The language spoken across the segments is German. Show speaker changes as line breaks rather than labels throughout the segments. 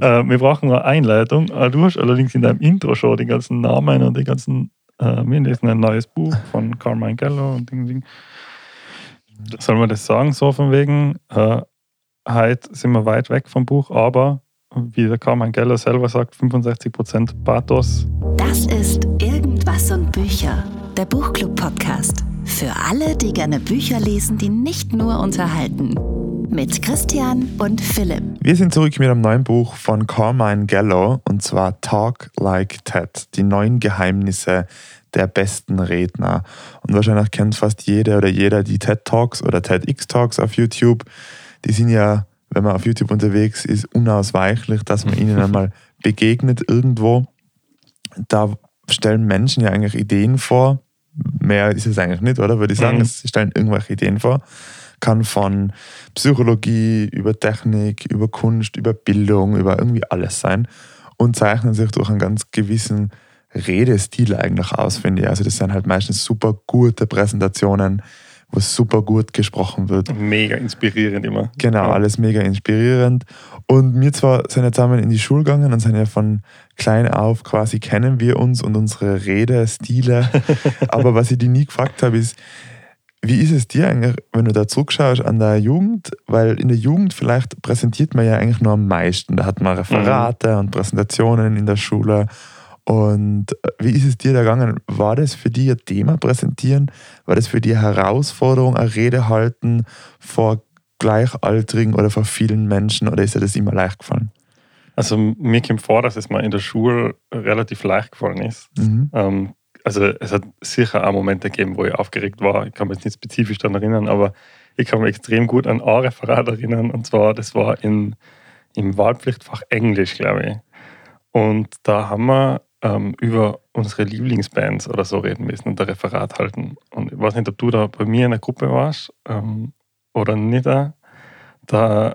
Äh, wir brauchen eine Einleitung. Äh, du hast allerdings in deinem Intro schon die ganzen Namen und die ganzen. Äh, wir lesen ein neues Buch von Carmine Gallo und Ding, Ding. Soll man das sagen, so von wegen? Äh, heute sind wir weit weg vom Buch, aber wie der Carmine Gallo selber sagt, 65% Pathos.
Das ist Irgendwas und Bücher, der Buchclub-Podcast. Für alle, die gerne Bücher lesen, die nicht nur unterhalten. Mit Christian und Philipp.
Wir sind zurück mit einem neuen Buch von Carmine Gallo und zwar Talk Like TED, die neuen Geheimnisse der besten Redner. Und wahrscheinlich kennt fast jeder oder jeder die TED Talks oder TEDx Talks auf YouTube. Die sind ja, wenn man auf YouTube unterwegs ist, unausweichlich, dass man ihnen einmal begegnet irgendwo. Da stellen Menschen ja eigentlich Ideen vor. Mehr ist es eigentlich nicht, oder? Würde ich sagen,
Mhm.
sie stellen irgendwelche Ideen vor. Kann von Psychologie über Technik, über Kunst, über Bildung, über irgendwie alles sein und zeichnen sich durch einen ganz gewissen Redestil eigentlich aus, finde ich. Also das sind halt meistens super gute Präsentationen, wo super gut gesprochen wird.
Mega inspirierend immer.
Genau,
Ja.
alles mega inspirierend. Und wir zwar sind ja zusammen in die Schule gegangen und sind ja von klein auf quasi kennen wir uns und unsere Redestile. Aber was ich dich nie gefragt habe, ist, wie ist es dir eigentlich, wenn du da zurückschaust an der Jugend? Weil in der Jugend vielleicht präsentiert man ja eigentlich nur am meisten. Da hat man Referate und Präsentationen in der Schule. Und äh, wie ist es dir da gegangen? War das für dich ein Thema präsentieren? War das für dich eine Herausforderung, eine Rede halten vor Gleichaltrigen oder vor vielen Menschen? Oder ist dir das immer leicht gefallen?
Also mir kommt vor, dass es mir in der Schule relativ leicht gefallen ist.
Mhm.
Ähm, also es hat sicher auch Momente gegeben, wo ich aufgeregt war. Ich kann mich jetzt nicht spezifisch daran erinnern, aber ich kann mich extrem gut an ein Referat erinnern. Und zwar, das war in, im Wahlpflichtfach Englisch, glaube ich. Und da haben wir ähm, über unsere Lieblingsbands oder so reden müssen und ein Referat halten. Und ich weiß nicht, ob du da bei mir in der Gruppe warst ähm, oder nicht. Da, da,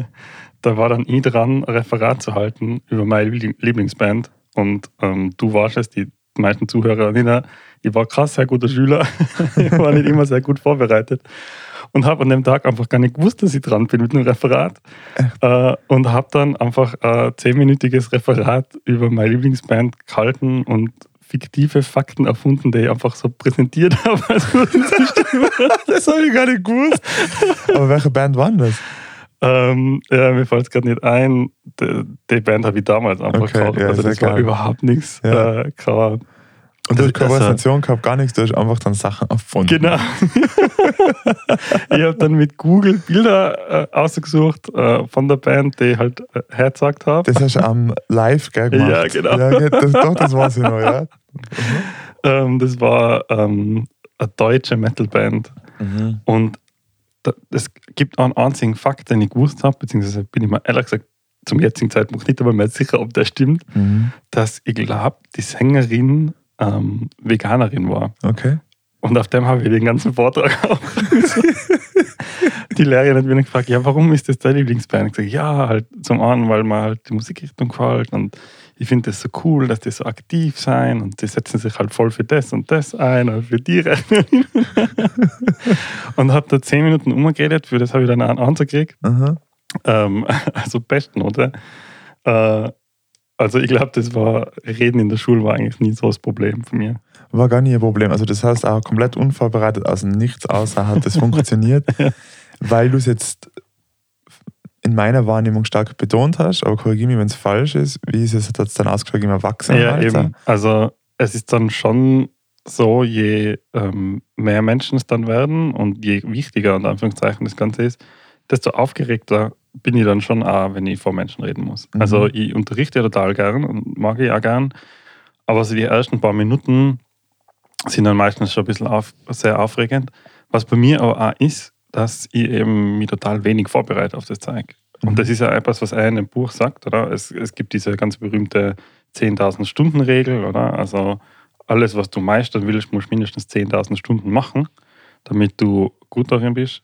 da war dann ich dran, ein Referat zu halten über meine Liebling- Lieblingsband. Und ähm, du warst es, die meisten Zuhörerinnen. Ich war krass sehr guter Schüler. ich war nicht immer sehr gut vorbereitet. Und habe an dem Tag einfach gar nicht gewusst, dass ich dran bin mit einem Referat. Äh, und habe dann einfach ein zehnminütiges Referat über meine Lieblingsband gehalten und fiktive Fakten erfunden, die ich einfach so präsentiert habe.
Das habe ich gar nicht gewusst. Aber welche Band war das?
Ähm, ja, mir fällt es gerade nicht ein. Die, die Band habe ich damals einfach
Okay,
gekauft.
ja,
also das war
geil.
überhaupt nichts.
Ja.
Äh,
Und du hast keine gehabt, gar nichts, du hast einfach dann Sachen erfunden.
Genau. ich habe dann mit Google Bilder äh, ausgesucht äh, von der Band, die ich halt äh, hergezeigt habe.
Das hast du am Live gell, gemacht.
Ja, genau.
Ja, das, doch, das weiß ich noch, ja.
Ähm, das war ähm, eine deutsche Metalband.
Mhm.
Und es gibt einen einzigen Fakt, den ich gewusst habe, beziehungsweise bin ich mir ehrlich gesagt zum jetzigen Zeitpunkt nicht einmal mehr sicher, ob der stimmt,
Mhm.
dass ich glaube, die Sängerin ähm, Veganerin war.
Okay.
Und auf dem habe ich den ganzen Vortrag auch. die Lehrerin hat mich gefragt, ja, warum ist das deine Lieblingsband? Ich gesagt, ja, halt zum einen, weil mir halt die Musikrichtung gefällt und ich finde das so cool, dass die so aktiv sein und die setzen sich halt voll für das und das ein und für die Rechnerin. und habe da zehn Minuten umgeredet, für das habe ich dann einen Ansatz gekriegt. Ähm, also besten, oder? Äh, also ich glaube, das war, Reden in der Schule war eigentlich nie so das Problem für mich.
War gar nie ein Problem. Also das heißt auch komplett unvorbereitet aus dem Nichts außer hat das funktioniert, weil du es jetzt in meiner Wahrnehmung stark betont hast, aber korrigiere mich, wenn es falsch ist. Wie ist es es dann ausgeschaut im Erwachsenenalter?
Ja, eben. Also es ist dann schon so, je ähm, mehr Menschen es dann werden und je wichtiger in Anführungszeichen das Ganze ist, desto aufgeregter bin ich dann schon auch, wenn ich vor Menschen reden muss.
Mhm.
Also ich unterrichte total gern und mag ich auch gern, aber so die ersten paar Minuten sind dann meistens schon ein bisschen auf, sehr aufregend. Was bei mir aber auch ist, dass ich eben mich total wenig vorbereite auf das Zeug.
Mhm.
Und das ist ja etwas, was er in dem Buch sagt, oder? Es, es gibt diese ganz berühmte 10.000 Stunden Regel, oder? Also alles, was du meistern willst, musst du mindestens 10.000 Stunden machen, damit du gut darin bist.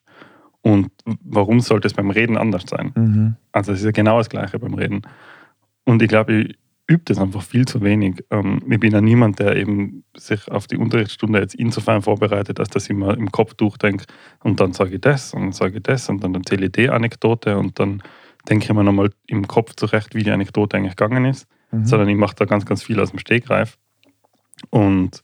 Und warum sollte es beim Reden anders sein?
Mhm.
Also es ist ja genau das Gleiche beim Reden. Und ich glaube, ich übe das einfach viel zu wenig. Ähm, ich bin ja niemand, der eben sich auf die Unterrichtsstunde jetzt insofern vorbereitet, dass das immer im Kopf durchdenkt und dann sage ich das und sage ich das und dann erzähle ich die Anekdote und dann denke ich mir nochmal im Kopf zurecht, wie die Anekdote eigentlich gegangen ist,
Mhm.
sondern ich mache da ganz, ganz viel aus dem Stegreif. Und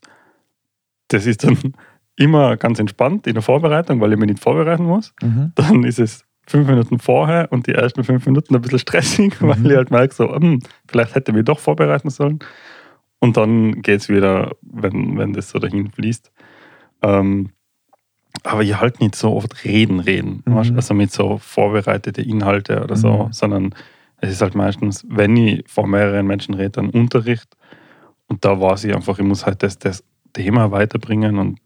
das ist dann immer ganz entspannt in der Vorbereitung, weil ich mich nicht vorbereiten muss.
Mhm.
Dann ist es fünf Minuten vorher und die ersten fünf Minuten ein bisschen stressig, weil
Mhm.
ich halt merke, so, hm, vielleicht hätte ich mich doch vorbereiten sollen. Und dann geht es wieder, wenn, wenn das so dahin fließt. Ähm, aber ich halt nicht so oft reden, reden.
Mhm.
Also mit so vorbereitete Inhalte oder so,
Mhm.
sondern es ist halt meistens, wenn ich vor mehreren Menschen rede, dann Unterricht. Und da weiß ich einfach, ich muss halt das, das Thema weiterbringen und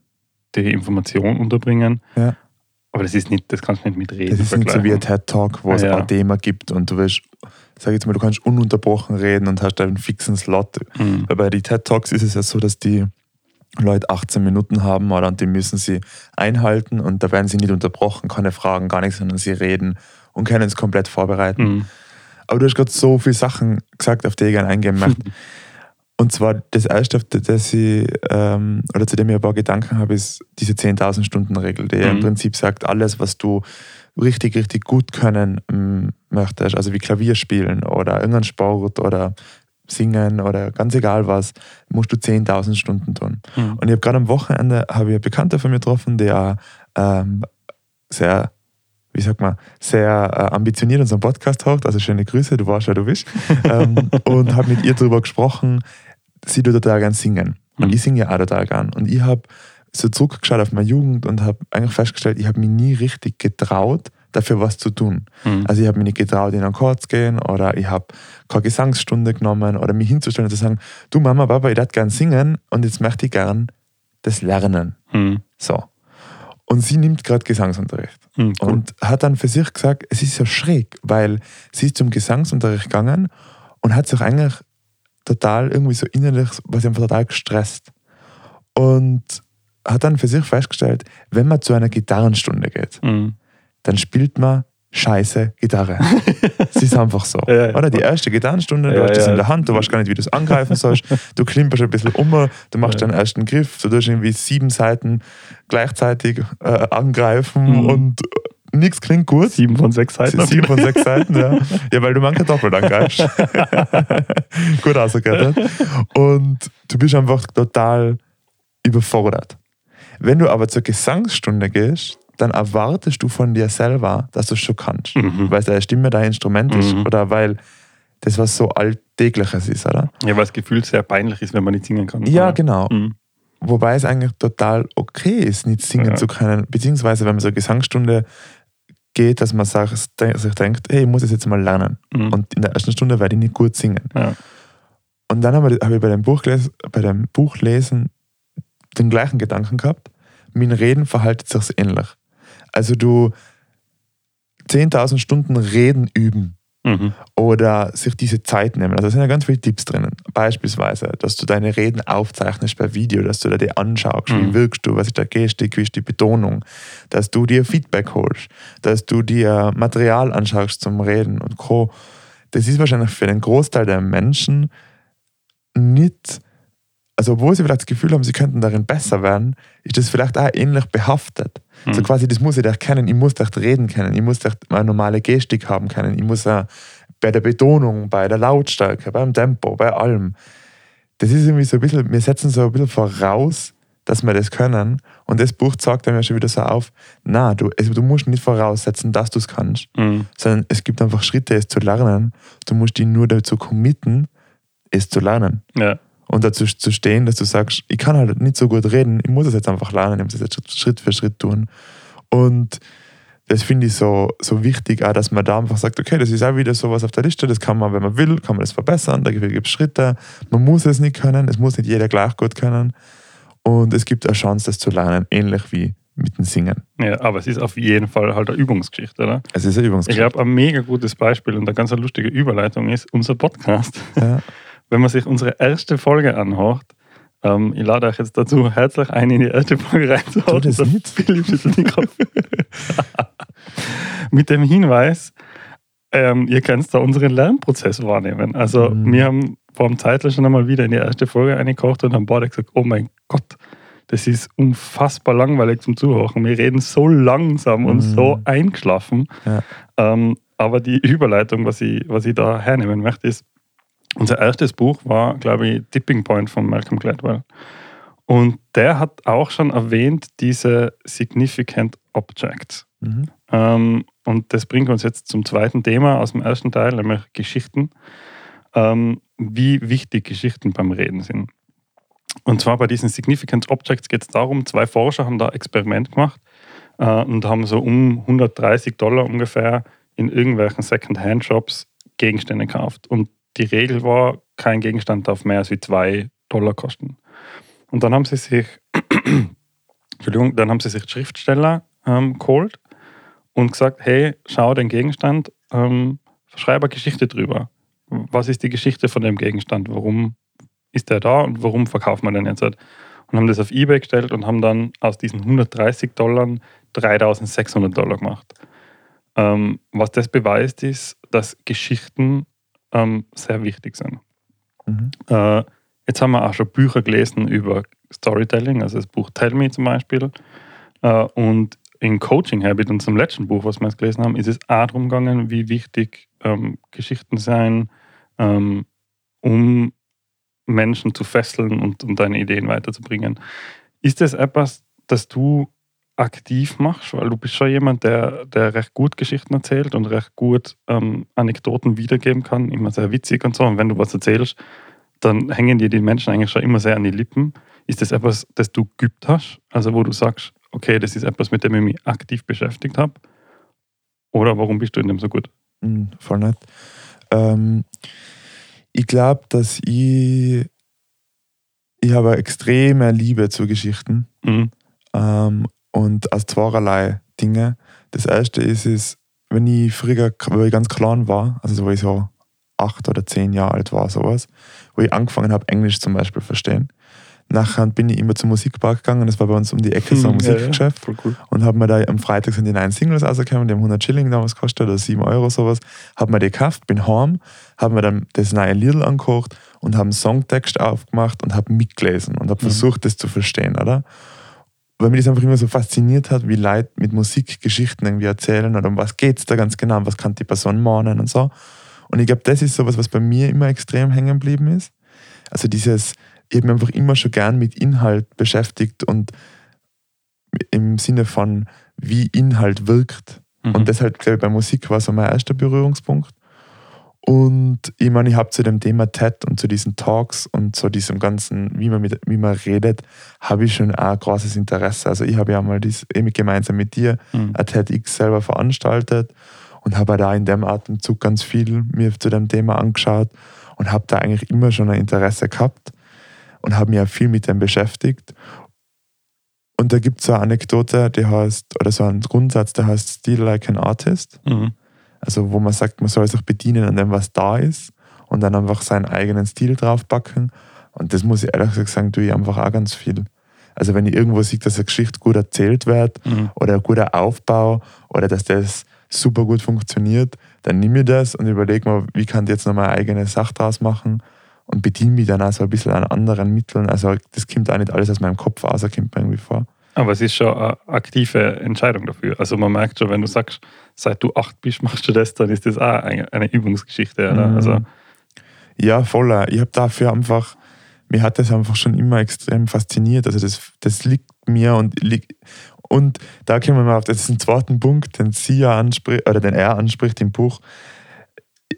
die Information unterbringen.
Ja.
Aber das ist nicht, das kannst du nicht mit Reden
Das ist nicht so wie ein. TED-Talk, wo es
Ah, ja.
ein Thema gibt und du willst, sag jetzt mal, du kannst ununterbrochen reden und hast einen fixen Slot.
Mhm.
Weil bei den TED-Talks ist es ja so, dass die Leute 18 Minuten haben oder, und die müssen sie einhalten und da werden sie nicht unterbrochen, keine Fragen, gar nichts, sondern sie reden und können es komplett vorbereiten.
Mhm.
Aber du hast gerade so viele Sachen gesagt, auf die ich gerne eingehen möchte. Und zwar das erste, das ich, ähm, oder zu dem ich ein paar Gedanken habe, ist diese 10.000 Stunden Regel, die im
Mhm.
Prinzip sagt, alles, was du richtig, richtig gut können ähm, möchtest, also wie Klavier spielen oder irgendein Sport oder singen oder ganz egal was, musst du 10.000 Stunden tun.
Mhm.
Und ich habe gerade am Wochenende habe ich einen Bekannter von mir getroffen, der ähm, sehr, wie sagt man, sehr äh, ambitioniert unseren Podcast hört. Also schöne Grüße, du weißt, wer du bist. ähm, und habe mit ihr darüber gesprochen, sie tut total gern singen. Und
Mhm.
ich singe ja auch total gern. Und ich habe so zurückgeschaut auf meine Jugend und habe eigentlich festgestellt, ich habe mich nie richtig getraut, dafür was zu tun.
Mhm.
Also ich habe mich nicht getraut, in einen Chor zu gehen oder ich habe keine Gesangsstunde genommen oder mich hinzustellen und zu sagen, du Mama, Papa, ich darf gern singen und jetzt möchte ich gern das lernen.
Mhm.
So. Und sie nimmt gerade Gesangsunterricht
Mhm. Cool.
und hat dann für sich gesagt, es ist ja schräg, weil sie ist zum Gesangsunterricht gegangen und hat sich eigentlich total irgendwie so innerlich, was sie einfach total gestresst. Und hat dann für sich festgestellt, wenn man zu einer Gitarrenstunde geht,
Mhm.
dann spielt man scheiße Gitarre. Es ist einfach so.
Ja, ja.
Oder die erste Gitarrenstunde, du
Ja,
hast das in der Hand, du weißt gar nicht, wie du es angreifen sollst. Du klimperst ein bisschen um, du machst deinen ersten Griff, du tust irgendwie sieben Seiten gleichzeitig äh, angreifen
Mhm.
und nichts klingt gut.
Sieben von sechs Seiten.
Sieben von sechs Seiten, ja. Ja, weil du manchmal doppelt angreifst. gut ausgekettet. Und du bist einfach total überfordert. Wenn du aber zur Gesangsstunde gehst, dann erwartest du von dir selber, dass du es schon kannst.
Mhm.
Weil deine Stimme dein Instrument ist
Mhm.
oder weil das was so Alltägliches ist, oder?
Ja, weil das Gefühl sehr peinlich ist, wenn man nicht singen kann.
Ja,
Oder?
genau.
Mhm.
Wobei es eigentlich total okay ist, nicht singen
Ja.
zu können. Beziehungsweise, wenn man so eine Gesangsstunde geht, dass man sich denkt, hey, ich muss das jetzt mal lernen.
Mhm.
Und in der ersten Stunde werde ich nicht gut singen.
Ja.
Und dann habe ich, habe ich bei, dem Buchles, bei dem Buchlesen den gleichen Gedanken gehabt. Dem Reden verhaltet sich ähnlich. Also du 10.000 Stunden Reden üben
Mhm.
oder sich diese Zeit nehmen. Also da sind ja ganz viele Tipps drinnen. Beispielsweise, dass du deine Reden aufzeichnest per Video, dass du dir die anschaust, wie
Mhm.
wirkst du, was ist der Gestik, wie ist die Betonung, dass du dir Feedback holst, dass du dir Material anschaust zum Reden und Co. Das ist wahrscheinlich für den Großteil der Menschen nicht, also obwohl sie vielleicht das Gefühl haben, sie könnten darin besser werden, ist das vielleicht auch ähnlich behaftet.
Mhm.
So quasi, das muss ich doch kennen, ich muss doch reden können, ich muss doch eine normale Gestik haben können, ich muss auch bei der Betonung, bei der Lautstärke, beim Tempo, bei allem. Das ist irgendwie so ein bisschen, wir setzen so ein bisschen voraus, dass wir das können. Und das Buch zeigt einem ja schon wieder so auf, na, du, also du musst nicht voraussetzen, dass du es kannst,
Mhm.
sondern es gibt einfach Schritte, es zu lernen. Du musst dich nur dazu committen, es zu lernen.
Ja.
Und dazu zu stehen, dass du sagst, ich kann halt nicht so gut reden, ich muss es jetzt einfach lernen, ich muss es jetzt Schritt für Schritt tun. Und das finde ich so, so wichtig, auch, dass man da einfach sagt, okay, das ist auch wieder sowas auf der Liste, das kann man, wenn man will, kann man das verbessern, da gibt es Schritte. Man muss es nicht können, es muss nicht jeder gleich gut können. Und es gibt eine Chance, das zu lernen, ähnlich wie mit dem Singen.
ja, aber es ist auf jeden Fall halt eine Übungsgeschichte, oder?
Es ist eine
Ich
Übungsgeschichte.
glaube, ein mega gutes Beispiel und eine ganz lustige Überleitung ist unser Podcast.
Ja.
Wenn man sich unsere erste Folge anhört, ähm, ich lade euch jetzt dazu herzlich ein, in die erste Folge reinzuhören.
Tu das nicht.
Philipp schüttelt den Kopf. Mit dem Hinweis, ähm, ihr könnt da unseren Lernprozess wahrnehmen. Also
Mhm.
wir haben vor dem Zeitler schon einmal wieder in die erste Folge eingekocht und haben beide gesagt, oh mein Gott, das ist unfassbar langweilig zum Zuhören. Wir reden so langsam und
Mhm.
so eingeschlafen.
Ja.
Ähm, Aber die Überleitung, was ich, was ich da hernehmen möchte, ist, unser erstes Buch war, glaube ich, Tipping Point von Malcolm Gladwell. Und der hat auch schon erwähnt, diese Significant Objects.
Mhm.
Ähm, und das bringt uns jetzt zum zweiten Thema aus dem ersten Teil, nämlich Geschichten. Ähm, wie wichtig Geschichten beim Reden sind. Und zwar bei diesen Significant Objects geht es darum, zwei Forscher haben da Experiment gemacht äh, und haben so um 130 Dollar ungefähr in irgendwelchen Second-Hand-Shops Gegenstände gekauft. Und die Regel war, kein Gegenstand darf mehr als wie zwei Dollar kosten. Und dann haben sie sich, Entschuldigung, dann haben sie sich Schriftsteller ähm, geholt und gesagt, hey, schau den Gegenstand, ähm, schreibe eine Geschichte drüber. Was ist die Geschichte von dem Gegenstand? Warum ist der da und warum verkauft man den jetzt? Und haben das auf Ebay gestellt und haben dann aus diesen 130 Dollar 3600 Dollar gemacht. Ähm, was das beweist, ist, dass Geschichten ähm, sehr wichtig sind.
Mhm.
Äh, jetzt haben wir auch schon Bücher gelesen über Storytelling, also das Buch Tell Me zum Beispiel. Äh, und in Coaching Habit, unserem letzten Buch, was wir jetzt gelesen haben, ist es auch darum gegangen, wie wichtig ähm, Geschichten sein, ähm, um Menschen zu fesseln und um deine Ideen weiterzubringen. Ist das etwas, das du aktiv machst? Weil du bist schon jemand, der, der recht gut Geschichten erzählt und recht gut ähm, Anekdoten wiedergeben kann, immer sehr witzig und so. Und wenn du was erzählst, dann hängen dir die Menschen eigentlich schon immer sehr an die Lippen. Ist das etwas, das du geübt hast? Also wo du sagst, okay, das ist etwas, mit dem ich mich aktiv beschäftigt habe? Oder warum bist du in dem so gut?
Mhm, voll nett. Ähm, ich glaube, dass ich, ich habe eine extreme Liebe zu Geschichten
Mhm.
ähm, und aus zweierlei Dinge. Das erste ist, ist wenn ich früher, wo ich ganz klein war, also so, wo ich so acht oder zehn Jahre alt war, sowas, wo ich angefangen habe, Englisch zum Beispiel verstehen. Nachher bin ich immer zum Musikpark gegangen, das war bei uns um die Ecke so ein
Hm, ja, ja,
Musikgeschäft
cool.
und habe mir da am Freitag sind die neuen Singles rausgekommen, die haben 100 Schilling damals gekostet oder 7 Euro sowas. Habe mir die gekauft, bin heim, habe mir dann das neue Lied angekocht und habe einen Songtext aufgemacht und habe mitgelesen und habe
Mhm.
versucht, das zu verstehen, oder? Weil mich das einfach immer so fasziniert hat, wie Leute mit Musik Geschichten irgendwie erzählen oder um was geht es da ganz genau, und was kann die Person mahnen und so. Und ich glaube, das ist sowas, was bei mir immer extrem hängen geblieben ist. Also dieses, ich habe mich einfach immer schon gern mit Inhalt beschäftigt und im Sinne von, wie Inhalt wirkt.
Mhm.
Und deshalb, glaube ich, bei Musik war so mein erster Berührungspunkt. Und ich meine, ich habe zu dem Thema TED und zu diesen Talks und zu diesem ganzen, wie man, mit, wie man redet, habe ich schon auch großes Interesse. Also ich habe ja mal dies, eben gemeinsam mit dir
Mhm.
ein TEDx selber veranstaltet und habe da in dem Atemzug ganz viel mir zu dem Thema angeschaut und habe da eigentlich immer schon ein Interesse gehabt und habe mich auch viel mit dem beschäftigt. Und da gibt es so eine Anekdote, die heißt, oder so einen Grundsatz, der heißt Steal like an artist.
Mhm.
Also wo man sagt, man soll sich bedienen an dem, was da ist und dann einfach seinen eigenen Stil draufpacken. Und das muss ich ehrlich gesagt sagen, tue ich einfach auch ganz viel. Also wenn ich irgendwo sehe, dass eine Geschichte gut erzählt wird
Mhm.
oder ein guter Aufbau oder dass das super gut funktioniert, dann nehme ich das und überlege mir, wie kann ich jetzt noch meine eigene Sache draus machen und bediene mich dann auch so ein bisschen an anderen Mitteln. Also das kommt auch nicht alles aus meinem Kopf raus, das kommt mir irgendwie vor.
Aber es ist schon eine aktive Entscheidung dafür. Also man merkt schon, wenn du sagst, seit du acht bist, machst du das, dann ist das auch eine, eine Übungsgeschichte. Oder?
Mhm.
Also,
Ja, voller. Ich habe dafür einfach, mir hat das einfach schon immer extrem fasziniert. Also das, das liegt mir und liegt. Und da kommen wir mal auf ein zweiten Punkt, den sie ja anspricht, oder den er anspricht im Buch.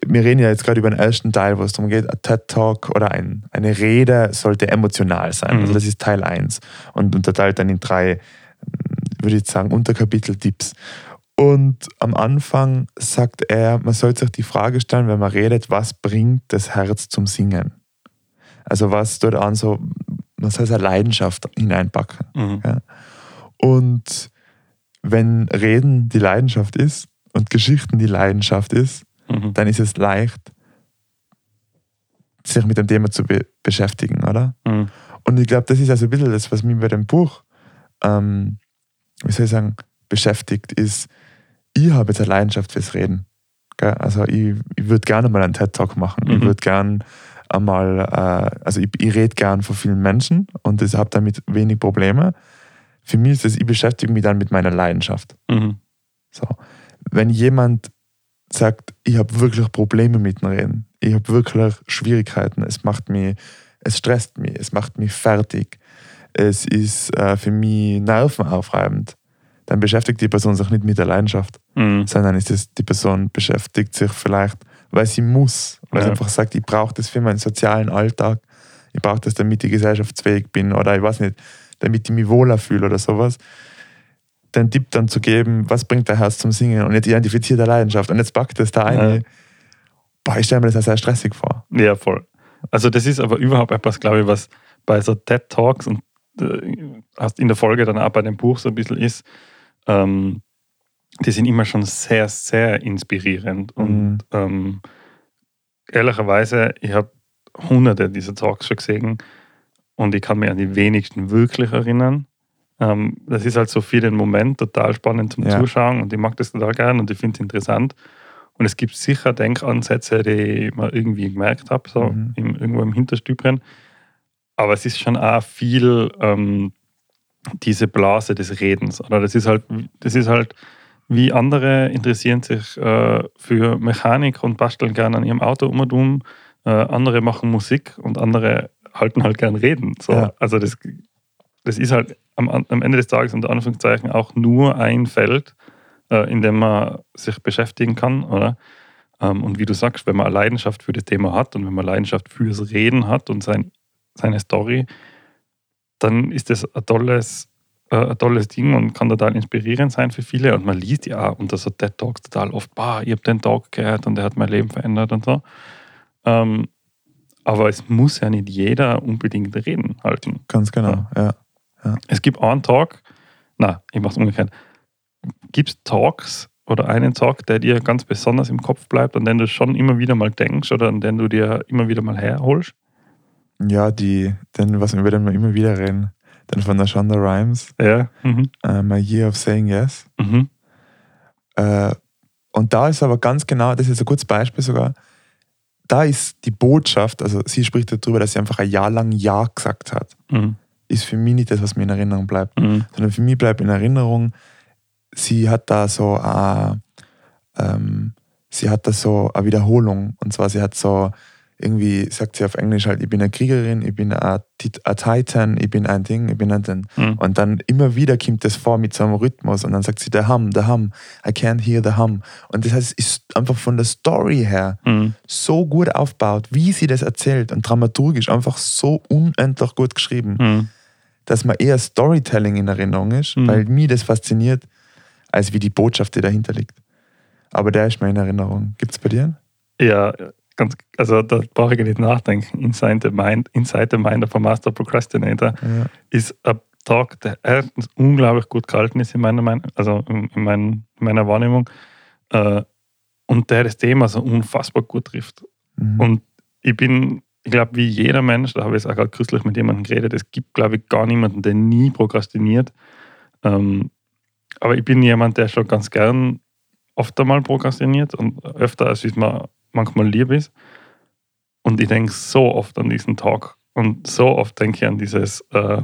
Wir reden ja jetzt gerade über den ersten Teil, wo es darum geht, ein TED-Talk oder ein, eine Rede sollte emotional sein.
Mhm.
Also das ist Teil 1 und unterteilt dann in drei, würde ich sagen, Unterkapitel-Tipps. Und am Anfang sagt er, man sollte sich die Frage stellen, wenn man redet, was bringt das Herz zum Singen? Also was dort an so, man soll seine Leidenschaft hineinpacken.
mhm.
Ja. Und wenn Reden die Leidenschaft ist und Geschichten die Leidenschaft ist,
Mhm.
dann ist es leicht, sich mit dem Thema zu be beschäftigen, oder?
Mhm.
Und ich glaube, das ist also ein bisschen das, was mich bei dem Buch, ähm, wie soll ich sagen, beschäftigt, ist, ich habe jetzt eine Leidenschaft fürs Reden. Gell? Also ich, ich würde gerne mal einen TED-Talk machen. Ich
Mhm.
würde gerne einmal, äh, also ich, ich rede gern vor vielen Menschen und ich habe damit wenig Probleme. Für mich ist es, ich beschäftige mich dann mit meiner Leidenschaft.
Mhm.
So. Wenn jemand sagt, ich habe wirklich Probleme mit dem Reden. Ich habe wirklich Schwierigkeiten. Es macht mich, es stresst mich, es macht mich fertig. Es ist äh, für mich nervenaufreibend. Dann beschäftigt die Person sich nicht mit der Leidenschaft,
Mhm.
sondern ist es, die Person beschäftigt sich vielleicht, weil sie muss, weil sie
Ja.
einfach sagt, ich brauche das für meinen sozialen Alltag. Ich brauche das, damit ich gesellschaftsfähig bin oder ich weiß nicht, damit ich mich wohler fühle oder sowas. Den Tipp dann zu geben, was bringt der Herz zum Singen und jetzt identifiziert der Leidenschaft und jetzt packt es da eine.
Ja.
Boah, ich stelle mir das auch sehr stressig vor.
Ja, voll. Also das ist aber überhaupt etwas, glaube ich, was bei so TED Talks und äh, in der Folge dann auch bei dem Buch so ein bisschen ist, ähm, die sind immer schon sehr, sehr inspirierend.
Mhm.
Und ähm, ehrlicherweise, ich habe hunderte dieser Talks schon gesehen und ich kann mich an die wenigsten wirklich erinnern. Ähm, das ist halt so für den Moment total spannend zum
Ja.
Zuschauen und ich mag das total gern und ich finde es interessant. Und es gibt sicher Denkansätze, die ich mal irgendwie gemerkt habe, so
Mhm.
im, irgendwo im Hinterstübchen. Aber es ist schon auch viel ähm, diese Blase des Redens. Oder das ist halt, das ist halt, wie andere interessieren sich äh, für Mechanik und basteln gerne an ihrem Auto um. Äh, andere machen Musik und andere halten halt gern reden. So.
Ja.
Also das, das ist halt am, am Ende des Tages unter Anführungszeichen auch nur ein Feld, äh, in dem man sich beschäftigen kann, oder? Ähm, und wie du sagst, wenn man eine Leidenschaft für das Thema hat und wenn man Leidenschaft fürs Reden hat und sein, seine Story, dann ist das ein tolles, äh, ein tolles Ding und kann total inspirierend sein für viele. Und man liest ja auch unter so TED Talks total oft, bah, ich habe den Talk gehört und der hat mein Leben verändert und so. Ähm, aber es muss ja nicht jeder unbedingt reden halten.
Ganz genau, ja.
Es gibt einen Talk, na, ich mache es umgekehrt. Gibt es Talks oder einen Talk, der dir ganz besonders im Kopf bleibt, an den du schon immer wieder mal denkst oder an den du dir immer wieder mal herholst?
Ja, die, den, was wir dann immer wieder reden, den von der Shonda Rhimes,
Ja. Mhm.
äh, My Year of Saying Yes.
Mhm.
Äh, und da ist aber ganz genau, das ist ein gutes Beispiel sogar, da ist die Botschaft, also sie spricht darüber, dass sie einfach ein Jahr lang Ja gesagt hat,
Mhm.
ist für mich nicht das, was mir in Erinnerung bleibt.
Mhm.
Sondern für mich bleibt in Erinnerung, sie hat da so eine, ähm, sie hat da so eine Wiederholung. Und zwar, sie hat so irgendwie, sagt sie auf Englisch halt, ich bin eine Kriegerin, ich bin ein Tit- ein Titan, ich bin ein Ding, ich bin ein Ding.
Mhm.
Und dann immer wieder kommt das vor mit so einem Rhythmus und dann sagt sie, der Hum, der Hum, I can't hear the Hum. Und das heißt, es ist einfach von der Story her
Mhm.
so gut aufgebaut, wie sie das erzählt und dramaturgisch einfach so unendlich gut geschrieben,
Mhm.
dass man eher Storytelling in Erinnerung ist,
Mhm.
weil mich das fasziniert, als wie die Botschaft, die dahinter liegt. Aber der ist mir in Erinnerung. Gibt es bei dir?
Ja, ganz, also da brauche ich nicht nachdenken. Inside the Mind, Inside the Mind of a Master Procrastinator
Ja.
ist ein Talk, der erstens unglaublich gut gehalten ist in meiner Meinung, also in, in, mein, in meiner Wahrnehmung. Äh, und der das Thema so unfassbar gut trifft.
Mhm.
Und ich bin, ich glaube, wie jeder Mensch, da habe ich es auch gerade kürzlich mit jemandem geredet, es gibt, glaube ich, gar niemanden, der nie prokrastiniert. Ähm, aber ich bin jemand, der schon ganz gern oft einmal prokrastiniert und öfter, als es mir manchmal lieb ist. Und ich denke so oft an diesen Tag und so oft denke ich an dieses, äh,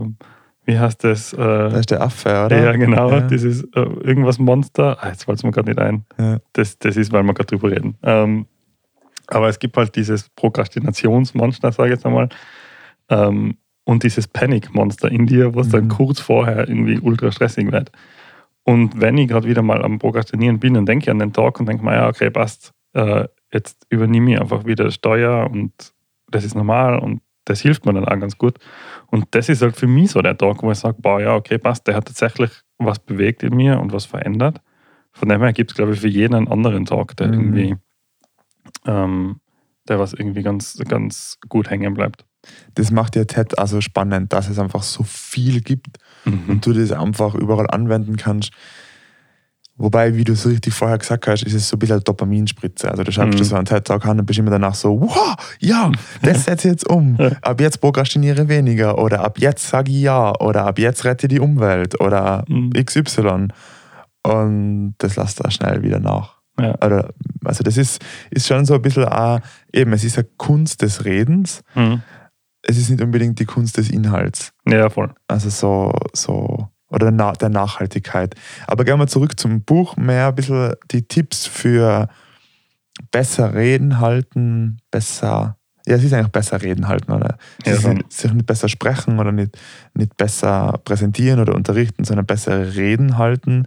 wie heißt das? Äh,
da ist der Affe, oder?
ja, genau,
Ja.
dieses äh, irgendwas Monster. Ah, jetzt fällt es mir gerade nicht ein.
Ja.
Das, das ist, weil wir gerade drüber reden. Ähm, aber es gibt halt dieses Prokrastinationsmonster, sage ich jetzt einmal, ähm, und dieses Panic-Monster in dir, was dann
Mhm.
kurz vorher irgendwie ultra stressig wird. Und wenn ich gerade wieder mal am Prokrastinieren bin, dann denke ich an den Tag und denke mir, ja, okay, passt, äh, jetzt übernehme ich einfach wieder Steuer und das ist normal und das hilft mir dann auch ganz gut. Und das ist halt für mich so der Tag, wo ich sage, boah, ja, okay, passt, der hat tatsächlich was bewegt in mir und was verändert. Von dem her gibt es, glaube ich, für jeden einen anderen Tag, der
Mhm.
irgendwie, ähm, der was irgendwie ganz, ganz gut hängen bleibt.
Das macht ja TED also spannend, dass es einfach so viel gibt
Mhm.
und du das einfach überall anwenden kannst. Wobei, wie du so richtig vorher gesagt hast, ist es so ein bisschen eine Dopaminspritze. Also du schaust
Mhm.
dir so einen TED-Talk an und bist immer danach so, wow, ja, das setze ich jetzt um. Ab jetzt prokrastiniere weniger oder ab jetzt sage ich ja oder ab jetzt rette die Umwelt oder
Mhm.
XY. Und das lässt da schnell wieder nach.
Ja.
Oder, also das ist, ist schon so ein bisschen auch, eben, es ist eine Kunst des Redens,
Mhm.
es ist nicht unbedingt die Kunst des Inhalts.
Ja, voll.
Also so, so oder der Nachhaltigkeit. Aber gehen wir zurück zum Buch, mehr ein bisschen die Tipps für besser reden halten, besser, ja, es ist eigentlich besser reden halten, oder?
Ja, schon.
sich nicht besser sprechen oder nicht, nicht besser präsentieren oder unterrichten, sondern besser reden halten.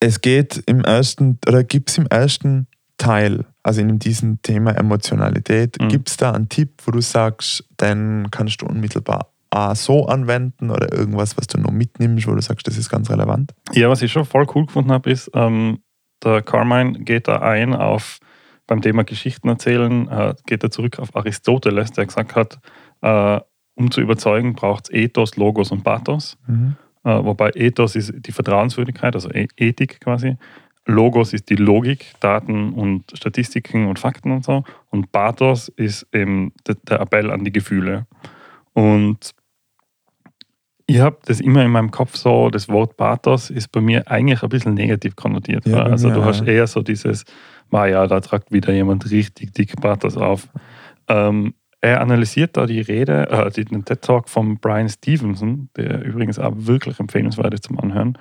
Es geht im ersten, oder gibt es im ersten Teil, also in diesem Thema Emotionalität,
Mhm.
gibt es da einen Tipp, wo du sagst, den kannst du unmittelbar A, so anwenden oder irgendwas, was du noch mitnimmst, wo du sagst, das ist ganz relevant?
Ja, was ich schon voll cool gefunden habe, ist, ähm, der Carmine geht da ein auf, beim Thema Geschichten erzählen, äh, geht er zurück auf Aristoteles, der gesagt hat, äh, um zu überzeugen, braucht es Ethos, Logos und Pathos.
Mhm.
Äh, wobei Ethos ist die Vertrauenswürdigkeit, also E- Ethik quasi. Logos ist die Logik, Daten und Statistiken und Fakten und so. Und Pathos ist eben der, der Appell an die Gefühle. Und ich habe das immer in meinem Kopf so, das Wort Pathos ist bei mir eigentlich ein bisschen negativ konnotiert.
Ja,
also
mir
du hast eher so dieses, "Ma ja, da tragt wieder jemand richtig dick Pathos auf. Ähm, er analysiert da die Rede, äh, den TED-Talk von Brian Stevenson, der übrigens auch wirklich empfehlenswert ist zum Anhören,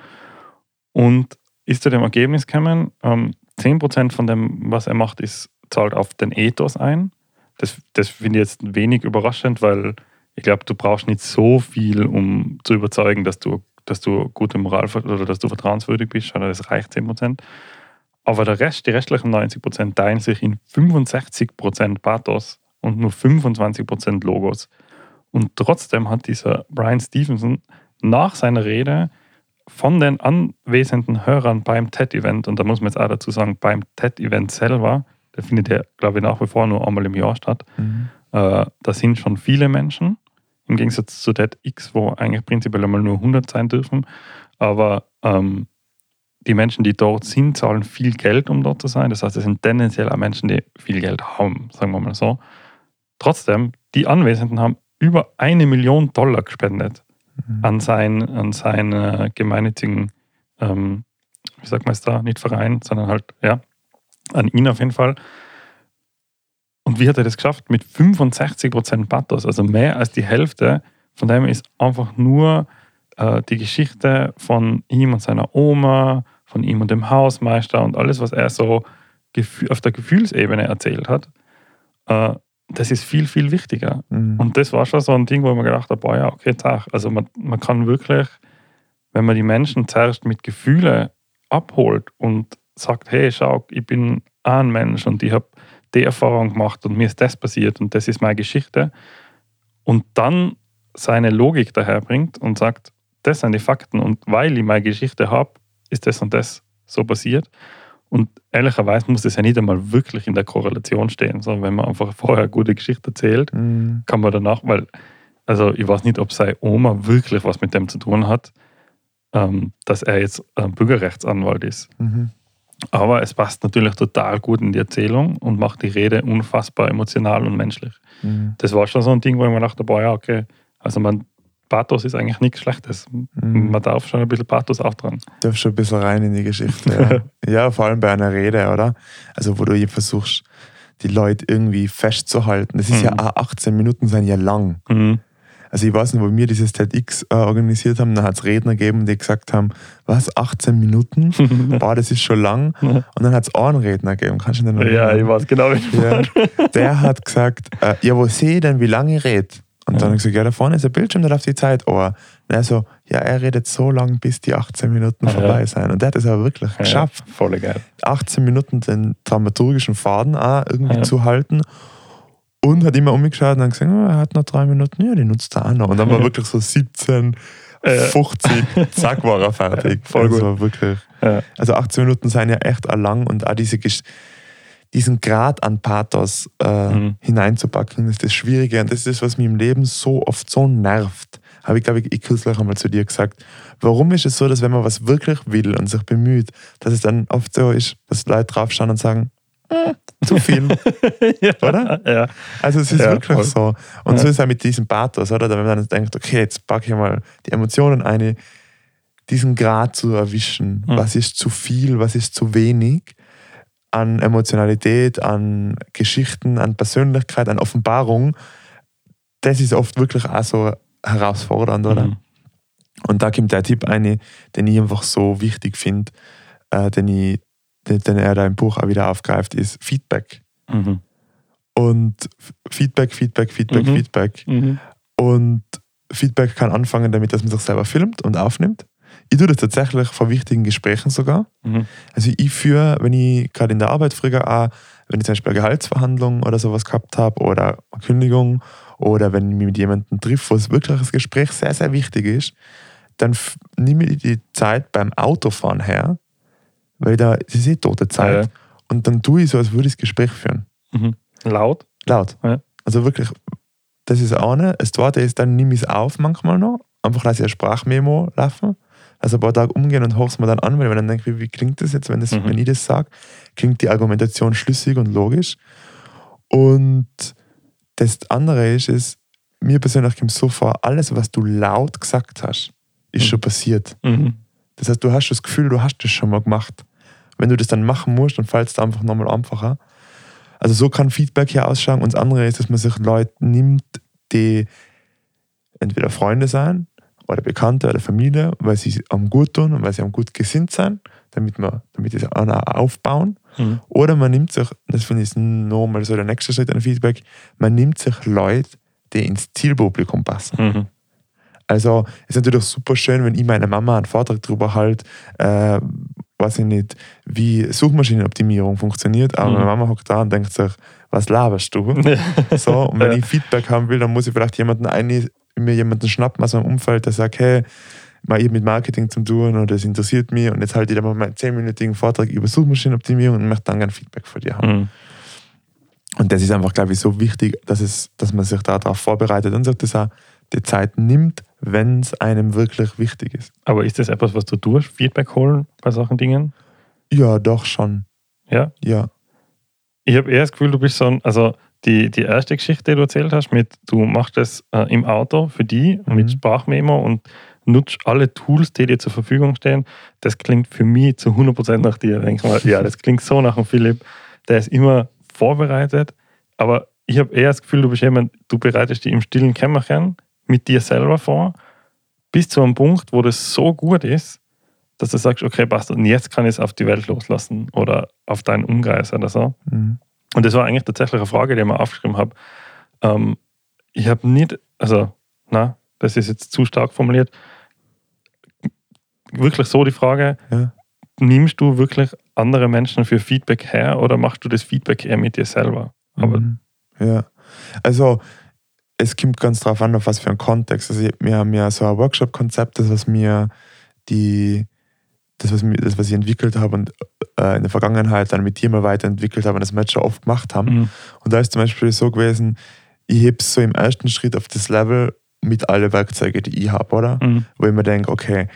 und ist zu dem Ergebnis gekommen, ähm, 10% von dem, was er macht, ist, zahlt auf den Ethos ein. Das, das finde ich jetzt wenig überraschend, weil ich glaube, du brauchst nicht so viel, um zu überzeugen, dass du, dass du gute Moral oder dass du vertrauenswürdig bist, sondern das reicht 10%. Aber der Rest, die restlichen 90% teilen sich in 65% Pathos und nur 25% Logos. Und trotzdem hat dieser Brian Stevenson nach seiner Rede von den anwesenden Hörern beim TED-Event, und da muss man jetzt auch dazu sagen, beim TED-Event selber, der findet ja, glaube ich, nach wie vor nur einmal im Jahr statt,
Mhm.
äh, da sind schon viele Menschen, im Gegensatz zu TEDx, wo eigentlich prinzipiell einmal nur 100 sein dürfen. Aber ähm, die Menschen, die dort sind, zahlen viel Geld, um dort zu sein. Das heißt, es sind tendenziell auch Menschen, die viel Geld haben, sagen wir mal so. Trotzdem, die Anwesenden haben über eine Million Dollar gespendet
Mhm.
an seinen an sein, äh, gemeinnützigen, ähm, wie sagt man es da, nicht Verein, sondern halt, ja, an ihn auf jeden Fall. Und wie hat er das geschafft? Mit 65% Pathos, also mehr als die Hälfte. Von dem ist einfach nur äh, die Geschichte von ihm und seiner Oma, von ihm und dem Hausmeister und alles, was er so auf der Gefühlsebene erzählt hat. Äh, das ist viel, viel wichtiger.
Mhm.
Und das war schon so ein Ding, wo ich mir gedacht habe, boah ja, okay, Tag. Also man, man kann wirklich, wenn man die Menschen zuerst mit Gefühle abholt und sagt, hey, schau, ich bin ein Mensch und ich habe die Erfahrung gemacht und mir ist das passiert und das ist meine Geschichte. Und dann seine Logik daherbringt und sagt, das sind die Fakten und weil ich meine Geschichte habe, ist das und das so passiert. Und ehrlicherweise muss das ja nicht einmal wirklich in der Korrelation stehen, sondern wenn man einfach vorher eine gute Geschichte erzählt,
Mhm.
kann man danach, weil, also ich weiß nicht, ob seine Oma wirklich was mit dem zu tun hat, ähm, dass er jetzt Bürgerrechtsanwalt ist.
Mhm.
Aber es passt natürlich total gut in die Erzählung und macht die Rede unfassbar emotional und menschlich.
Mhm.
Das war schon so ein Ding, wo ich mir dachte, boah, ja, okay, also man, Pathos ist eigentlich nichts Schlechtes.
Mhm.
Man darf schon ein bisschen Pathos auch dran.
darfst schon ein bisschen rein in die Geschichte. Ja. ja, vor allem bei einer Rede, oder? Also, wo du hier versuchst, die Leute irgendwie festzuhalten. Das ist ja
Mhm.
auch 18 Minuten sind ja lang.
Mhm.
Also, ich weiß nicht, wo wir dieses TEDx äh, organisiert haben, da hat es Redner gegeben, die gesagt haben: Was, 18 Minuten? Boah, das ist schon lang. Und dann hat es einen Redner gegeben. Kannst du dich noch
ja,
erinnern?
ich weiß genau, wie
Ja, der hat gesagt, äh, ja, wo sehe ich denn, wie lange ich rede? Und dann
Ja.
habe ich gesagt, ja, da vorne ist ein Bildschirm, da läuft die Zeit an. Und er so, ja, er redet so lange, bis die 18 Minuten
Ja.
vorbei sind. Und der hat es aber wirklich geschafft,
Ja, voll geil.
18 Minuten den dramaturgischen Faden auch irgendwie zu halten. Und hat immer umgeschaut und dann gesagt, oh, er hat noch drei Minuten, ja, die nutzt er auch noch. Und dann war wirklich so 17,
Ja.
50, zack, war er fertig.
Ja, voll gut.
also wirklich.
Ja.
Also 18 Minuten sind ja echt lang und auch diese, diesen Grad an Pathos äh,
Mhm.
hineinzupacken, ist das Schwierige. Und das ist das, was mich im Leben so oft so nervt. Habe ich, glaube ich, ich kürzlich einmal zu dir gesagt. Warum ist es so, dass wenn man was wirklich will und sich bemüht, dass es dann oft so ist, dass Leute draufschauen und sagen, "Hm, zu viel.
ja.
Oder?
Ja.
Also es ist
Ja,
wirklich
voll.
so. Und so ist es auch mit diesem Pathos, oder? Wenn man dann denkt, okay, jetzt packe ich mal die Emotionen ein, diesen Grad zu erwischen.
Mhm.
Was ist zu viel, was ist zu wenig an Emotionalität, an Geschichten, an Persönlichkeit, an Offenbarung. Das ist oft wirklich auch so herausfordernd, oder?
Mhm.
Und da kommt der Tipp ein, den ich einfach so wichtig finde, äh, den ich den, er da im Buch auch wieder aufgreift, ist Feedback.
Mhm.
Und Feedback, Feedback, Feedback,
Mhm.
Feedback.
Mhm.
Und Feedback kann anfangen damit, dass man sich selber filmt und aufnimmt. Ich tue das tatsächlich vor wichtigen Gesprächen sogar.
Mhm.
Also ich führe, wenn ich gerade in der Arbeit früher auch, wenn ich zum Beispiel eine Gehaltsverhandlung oder sowas gehabt habe oder eine Kündigung oder wenn ich mich mit jemandem trifft, wo es wirklich das Gespräch sehr, sehr wichtig ist, dann nehme ich die Zeit beim Autofahren her, weil da das ist eh tote Zeit.
Ja.
Und dann tue ich so, als würde ich das Gespräch führen.
Mhm. Laut.
Laut.
Ja.
Also wirklich, das ist eine. Das zweite ist, dann nehme ich es auf manchmal noch. Einfach lasse ich ein Sprachmemo laufen. Also ein paar Tage umgehen und horche es mir dann an, weil ich dann denke, wie, wie klingt das jetzt, wenn, das,
Mhm.
wenn ich das sage? Klingt die Argumentation schlüssig und logisch? Und das andere ist, ist mir persönlich kommt so vor, alles, was du laut gesagt hast, ist
Mhm.
schon passiert.
Mhm.
Das heißt, du hast das Gefühl, du hast das schon mal gemacht. Wenn du das dann machen musst, dann fällt es einfach nochmal einfacher. Also so kann Feedback hier ausschauen. Und das andere ist, dass man sich Leute nimmt, die entweder Freunde sein oder Bekannte oder Familie, weil sie am gut tun und weil sie am gut gesinnt sind, damit man, damit sie auch aufbauen.
Mhm.
Oder man nimmt sich, das finde ich nochmal so der nächste Schritt an Feedback, man nimmt sich Leute, die ins Zielpublikum passen.
Mhm.
Also es ist natürlich super schön, wenn ich meiner Mama einen Vortrag darüber halt, äh, weiß ich nicht, wie Suchmaschinenoptimierung funktioniert, aber
Mhm.
meine Mama hockt da und denkt sich, was laberst du? so, und wenn
Ja.
ich Feedback haben will, dann muss ich vielleicht jemanden ein, mir jemanden schnappen aus meinem Umfeld, der sagt, hey, mal ich mit Marketing zu tun oder das interessiert mich und jetzt halte ich dann mal meinen 10-minütigen Vortrag über Suchmaschinenoptimierung und möchte dann gerne Feedback von dir haben.
Mhm.
Und das ist einfach, glaube ich, so wichtig, dass, es, dass man sich darauf vorbereitet und sich das auch die Zeit nimmt, wenn es einem wirklich wichtig ist.
Aber ist das etwas, was du tust? Feedback holen bei solchen Dingen?
Ja, doch schon.
Ja.
Ja.
Ich habe eher das Gefühl, du bist so ein, also die, die erste Geschichte, die du erzählt hast, mit du machst das äh, im Auto für die
Mhm.
mit Sprachmemo und nutzt alle Tools, die dir zur Verfügung stehen. Das klingt für mich zu 100% nach dir. Denk mal, ja, das klingt so nach dem Philipp. Der ist immer vorbereitet, aber ich habe eher das Gefühl, du bist jemand, du bereitest dich im stillen Kämmerchen mit dir selber vor, bis zu einem Punkt, wo das so gut ist, dass du sagst, okay, passt, und jetzt kann ich es auf die Welt loslassen oder auf deinen Umkreis oder so.
Mhm.
Und das war eigentlich tatsächlich eine Frage, die ich mir aufgeschrieben habe. Ähm, ich habe nicht, also, na, das ist jetzt zu stark formuliert. Wirklich so die Frage,
Ja.
nimmst du wirklich andere Menschen für Feedback her oder machst du das Feedback eher mit dir selber? Aber
Mhm. Ja. Also, es kommt ganz drauf an, auf was für einen Kontext. Also, wir haben ja so ein Workshop-Konzept, das, was mir die, das, was, mir, das, was ich entwickelt habe und äh, in der Vergangenheit dann mit dir mal weiterentwickelt habe und das schon oft gemacht haben.
Mhm.
Und da ist zum Beispiel so gewesen, ich heb so im ersten Schritt auf das Level mit alle Werkzeuge, die ich habe, oder?
Mhm.
Wo ich mir denke, okay,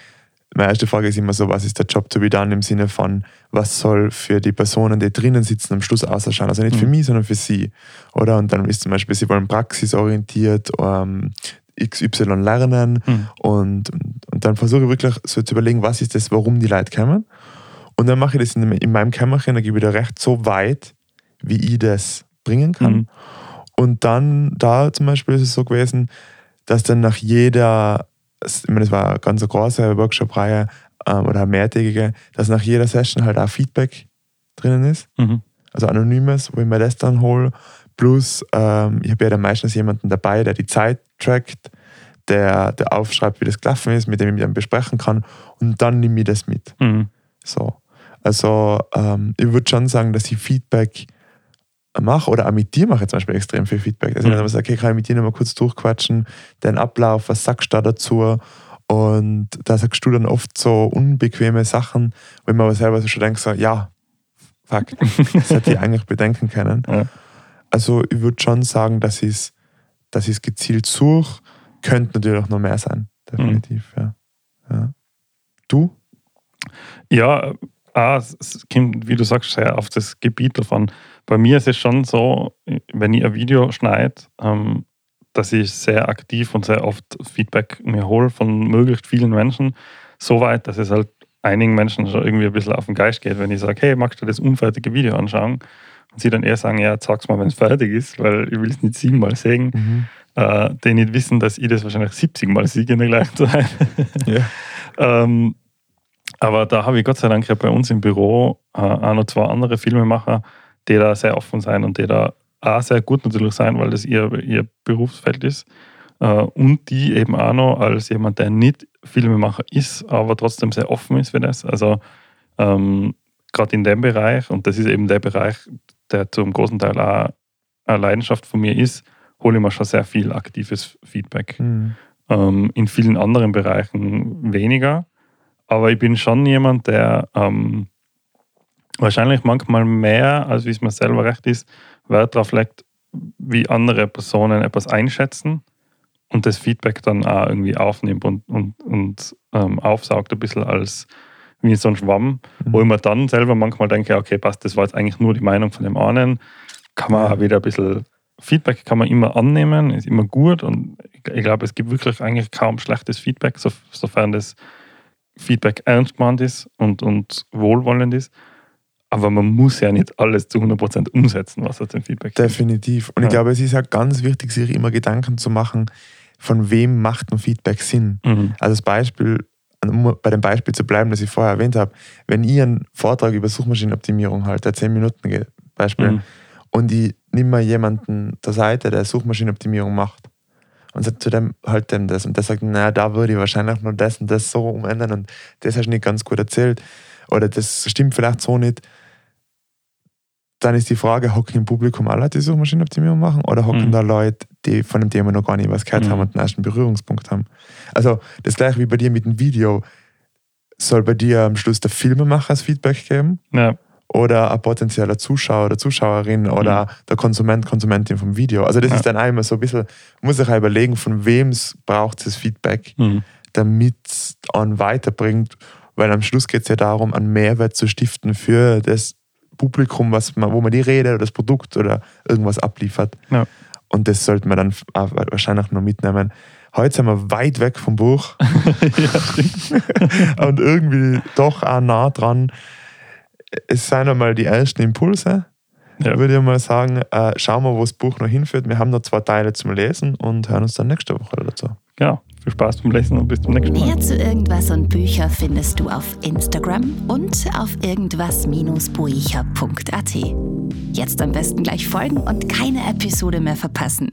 meine erste Frage ist immer so, was ist der Job to be done im Sinne von, was soll für die Personen, die drinnen sitzen, am Schluss ausschauen? Also nicht für
Mhm.
mich, sondern für sie, oder? Und dann ist zum Beispiel, sie wollen praxisorientiert ähm, XY lernen
Mhm.
und, und dann versuche ich wirklich so zu überlegen, was ist das, warum die Leute kommen. Und dann mache ich das in, in meinem Kämmerchen, da gebe ich dir recht, so weit, wie ich das bringen kann.
Mhm.
Und dann, da zum Beispiel ist es so gewesen, dass dann nach jeder, ich meine, das war eine ganz große Workshop-Reihe ähm, oder mehrtägige, dass nach jeder Session halt auch Feedback drinnen ist,
Mhm.
also anonymes, wo ich mir das dann hole. Plus, ähm, ich habe ja dann meistens jemanden dabei, der die Zeit trackt, der, der aufschreibt, wie das gelaufen ist, mit dem ich mich dann besprechen kann. Und dann nehme ich das mit.
Mhm.
So. Also ähm, ich würde schon sagen, dass ich Feedback mache oder auch mit dir mache ich zum Beispiel extrem viel Feedback. Also
Mhm.
wenn ich sage, okay, kann ich mit dir noch mal kurz durchquatschen, den Ablauf, was sagst du da dazu? Und da sagst du dann oft so unbequeme Sachen, wo ich mir aber selber so schon denke, so, ja, fuck, das hätte ich eigentlich bedenken können.
Ja.
Also ich würde schon sagen, dass ich es dass ich's gezielt suche, könnte natürlich auch noch mehr sein, definitiv, ja. ja. Du?
Ja, ah, es kommt, wie du sagst, sehr auf das Gebiet davon. Bei mir ist es schon so, wenn ich ein Video schneide, ähm, dass ich sehr aktiv und sehr oft Feedback mir hole von möglichst vielen Menschen. So weit, dass es halt einigen Menschen schon irgendwie ein bisschen auf den Geist geht, wenn ich sage, hey, magst du das unfertige Video anschauen? Und sie dann eher sagen, ja, sag's mal, wenn es fertig ist, weil ich will es nicht siebenmal sehen.
Mhm.
Äh, die nicht wissen, dass ich das wahrscheinlich 70 Mal sehe in der gleichen Zeit.
Ja.
Ähm, Aber da habe ich Gott sei Dank ja bei uns im Büro äh, auch noch zwei andere Filmemacher, die da sehr offen sein und die da auch sehr gut natürlich sein, weil das ihr, ihr Berufsfeld ist. Äh, und die eben auch noch als jemand, der nicht Filmemacher ist, aber trotzdem sehr offen ist für das. Also ähm, gerade in dem Bereich, und das ist eben der Bereich, der zum großen Teil auch eine Leidenschaft von mir ist, hole ich mir schon sehr viel aktives Feedback.
Mhm.
Ähm, in vielen anderen Bereichen weniger. Aber ich bin schon jemand, der ähm, wahrscheinlich manchmal mehr, als wie es mir selber recht ist, Wert darauf legt, wie andere Personen etwas einschätzen und das Feedback dann auch irgendwie aufnimmt und, und, und ähm, aufsaugt ein bisschen als wie so ein Schwamm,
Mhm.
wo ich mir dann selber manchmal denke, okay, passt, das war jetzt eigentlich nur die Meinung von dem einen, kann man auch wieder ein bisschen, Feedback kann man immer annehmen, ist immer gut und ich, ich glaube, es gibt wirklich eigentlich kaum schlechtes Feedback, so, sofern das Feedback ernst gemeint ist und, und wohlwollend ist. Aber man muss ja nicht alles zu 100% umsetzen, was aus dem Feedback kommt.
Definitiv. Und
Ja.
ich glaube, es ist auch ganz wichtig, sich immer Gedanken zu machen, von wem macht ein Feedback Sinn.
Mhm.
Also das Beispiel, um bei dem Beispiel zu bleiben, das ich vorher erwähnt habe, wenn ich einen Vortrag über Suchmaschinenoptimierung halte, der 10 Minuten geht, Beispiel,
Mhm.
und ich nehme mal jemanden der Seite, der Suchmaschinenoptimierung macht und sagt zu dem halt dem das und der sagt, naja, da würde ich wahrscheinlich nur das und das so umändern und das hast du nicht ganz gut erzählt oder das stimmt vielleicht so nicht. Dann ist die Frage, hocken im Publikum alle, die Suchmaschinenoptimierung machen oder hocken
Mhm.
da Leute, die von dem Thema noch gar nicht was gehört
Mhm.
haben und einen ersten Berührungspunkt haben. Also das gleiche wie bei dir mit dem Video. Soll bei dir am Schluss der Filmemacher das Feedback geben?
Ja,
oder ein potenzieller Zuschauer oder Zuschauerin oder der Konsument, Konsumentin vom Video. Also das
Ja.
ist dann immer so ein bisschen, muss ich auch überlegen, von wem braucht es das Feedback,
mhm.
damit es einen weiterbringt, weil am Schluss geht es ja darum, einen Mehrwert zu stiften für das Publikum, was man, wo man die Rede oder das Produkt oder irgendwas abliefert.
Ja.
Und das sollte man dann wahrscheinlich noch mitnehmen. Heute sind wir weit weg vom Buch
ja,
und irgendwie doch auch nah dran. Es sind einmal die ersten Impulse,
Ja.
würde ich mal sagen. Äh, schauen wir, wo das Buch noch hinführt. Wir haben noch zwei Teile zum Lesen und hören uns dann nächste Woche dazu.
Genau. Viel Spaß beim Lesen und bis zum nächsten Mal.
Mehr zu irgendwas und Bücher findest du auf Instagram und auf irgendwas-buicher.at. Jetzt am besten gleich folgen und keine Episode mehr verpassen.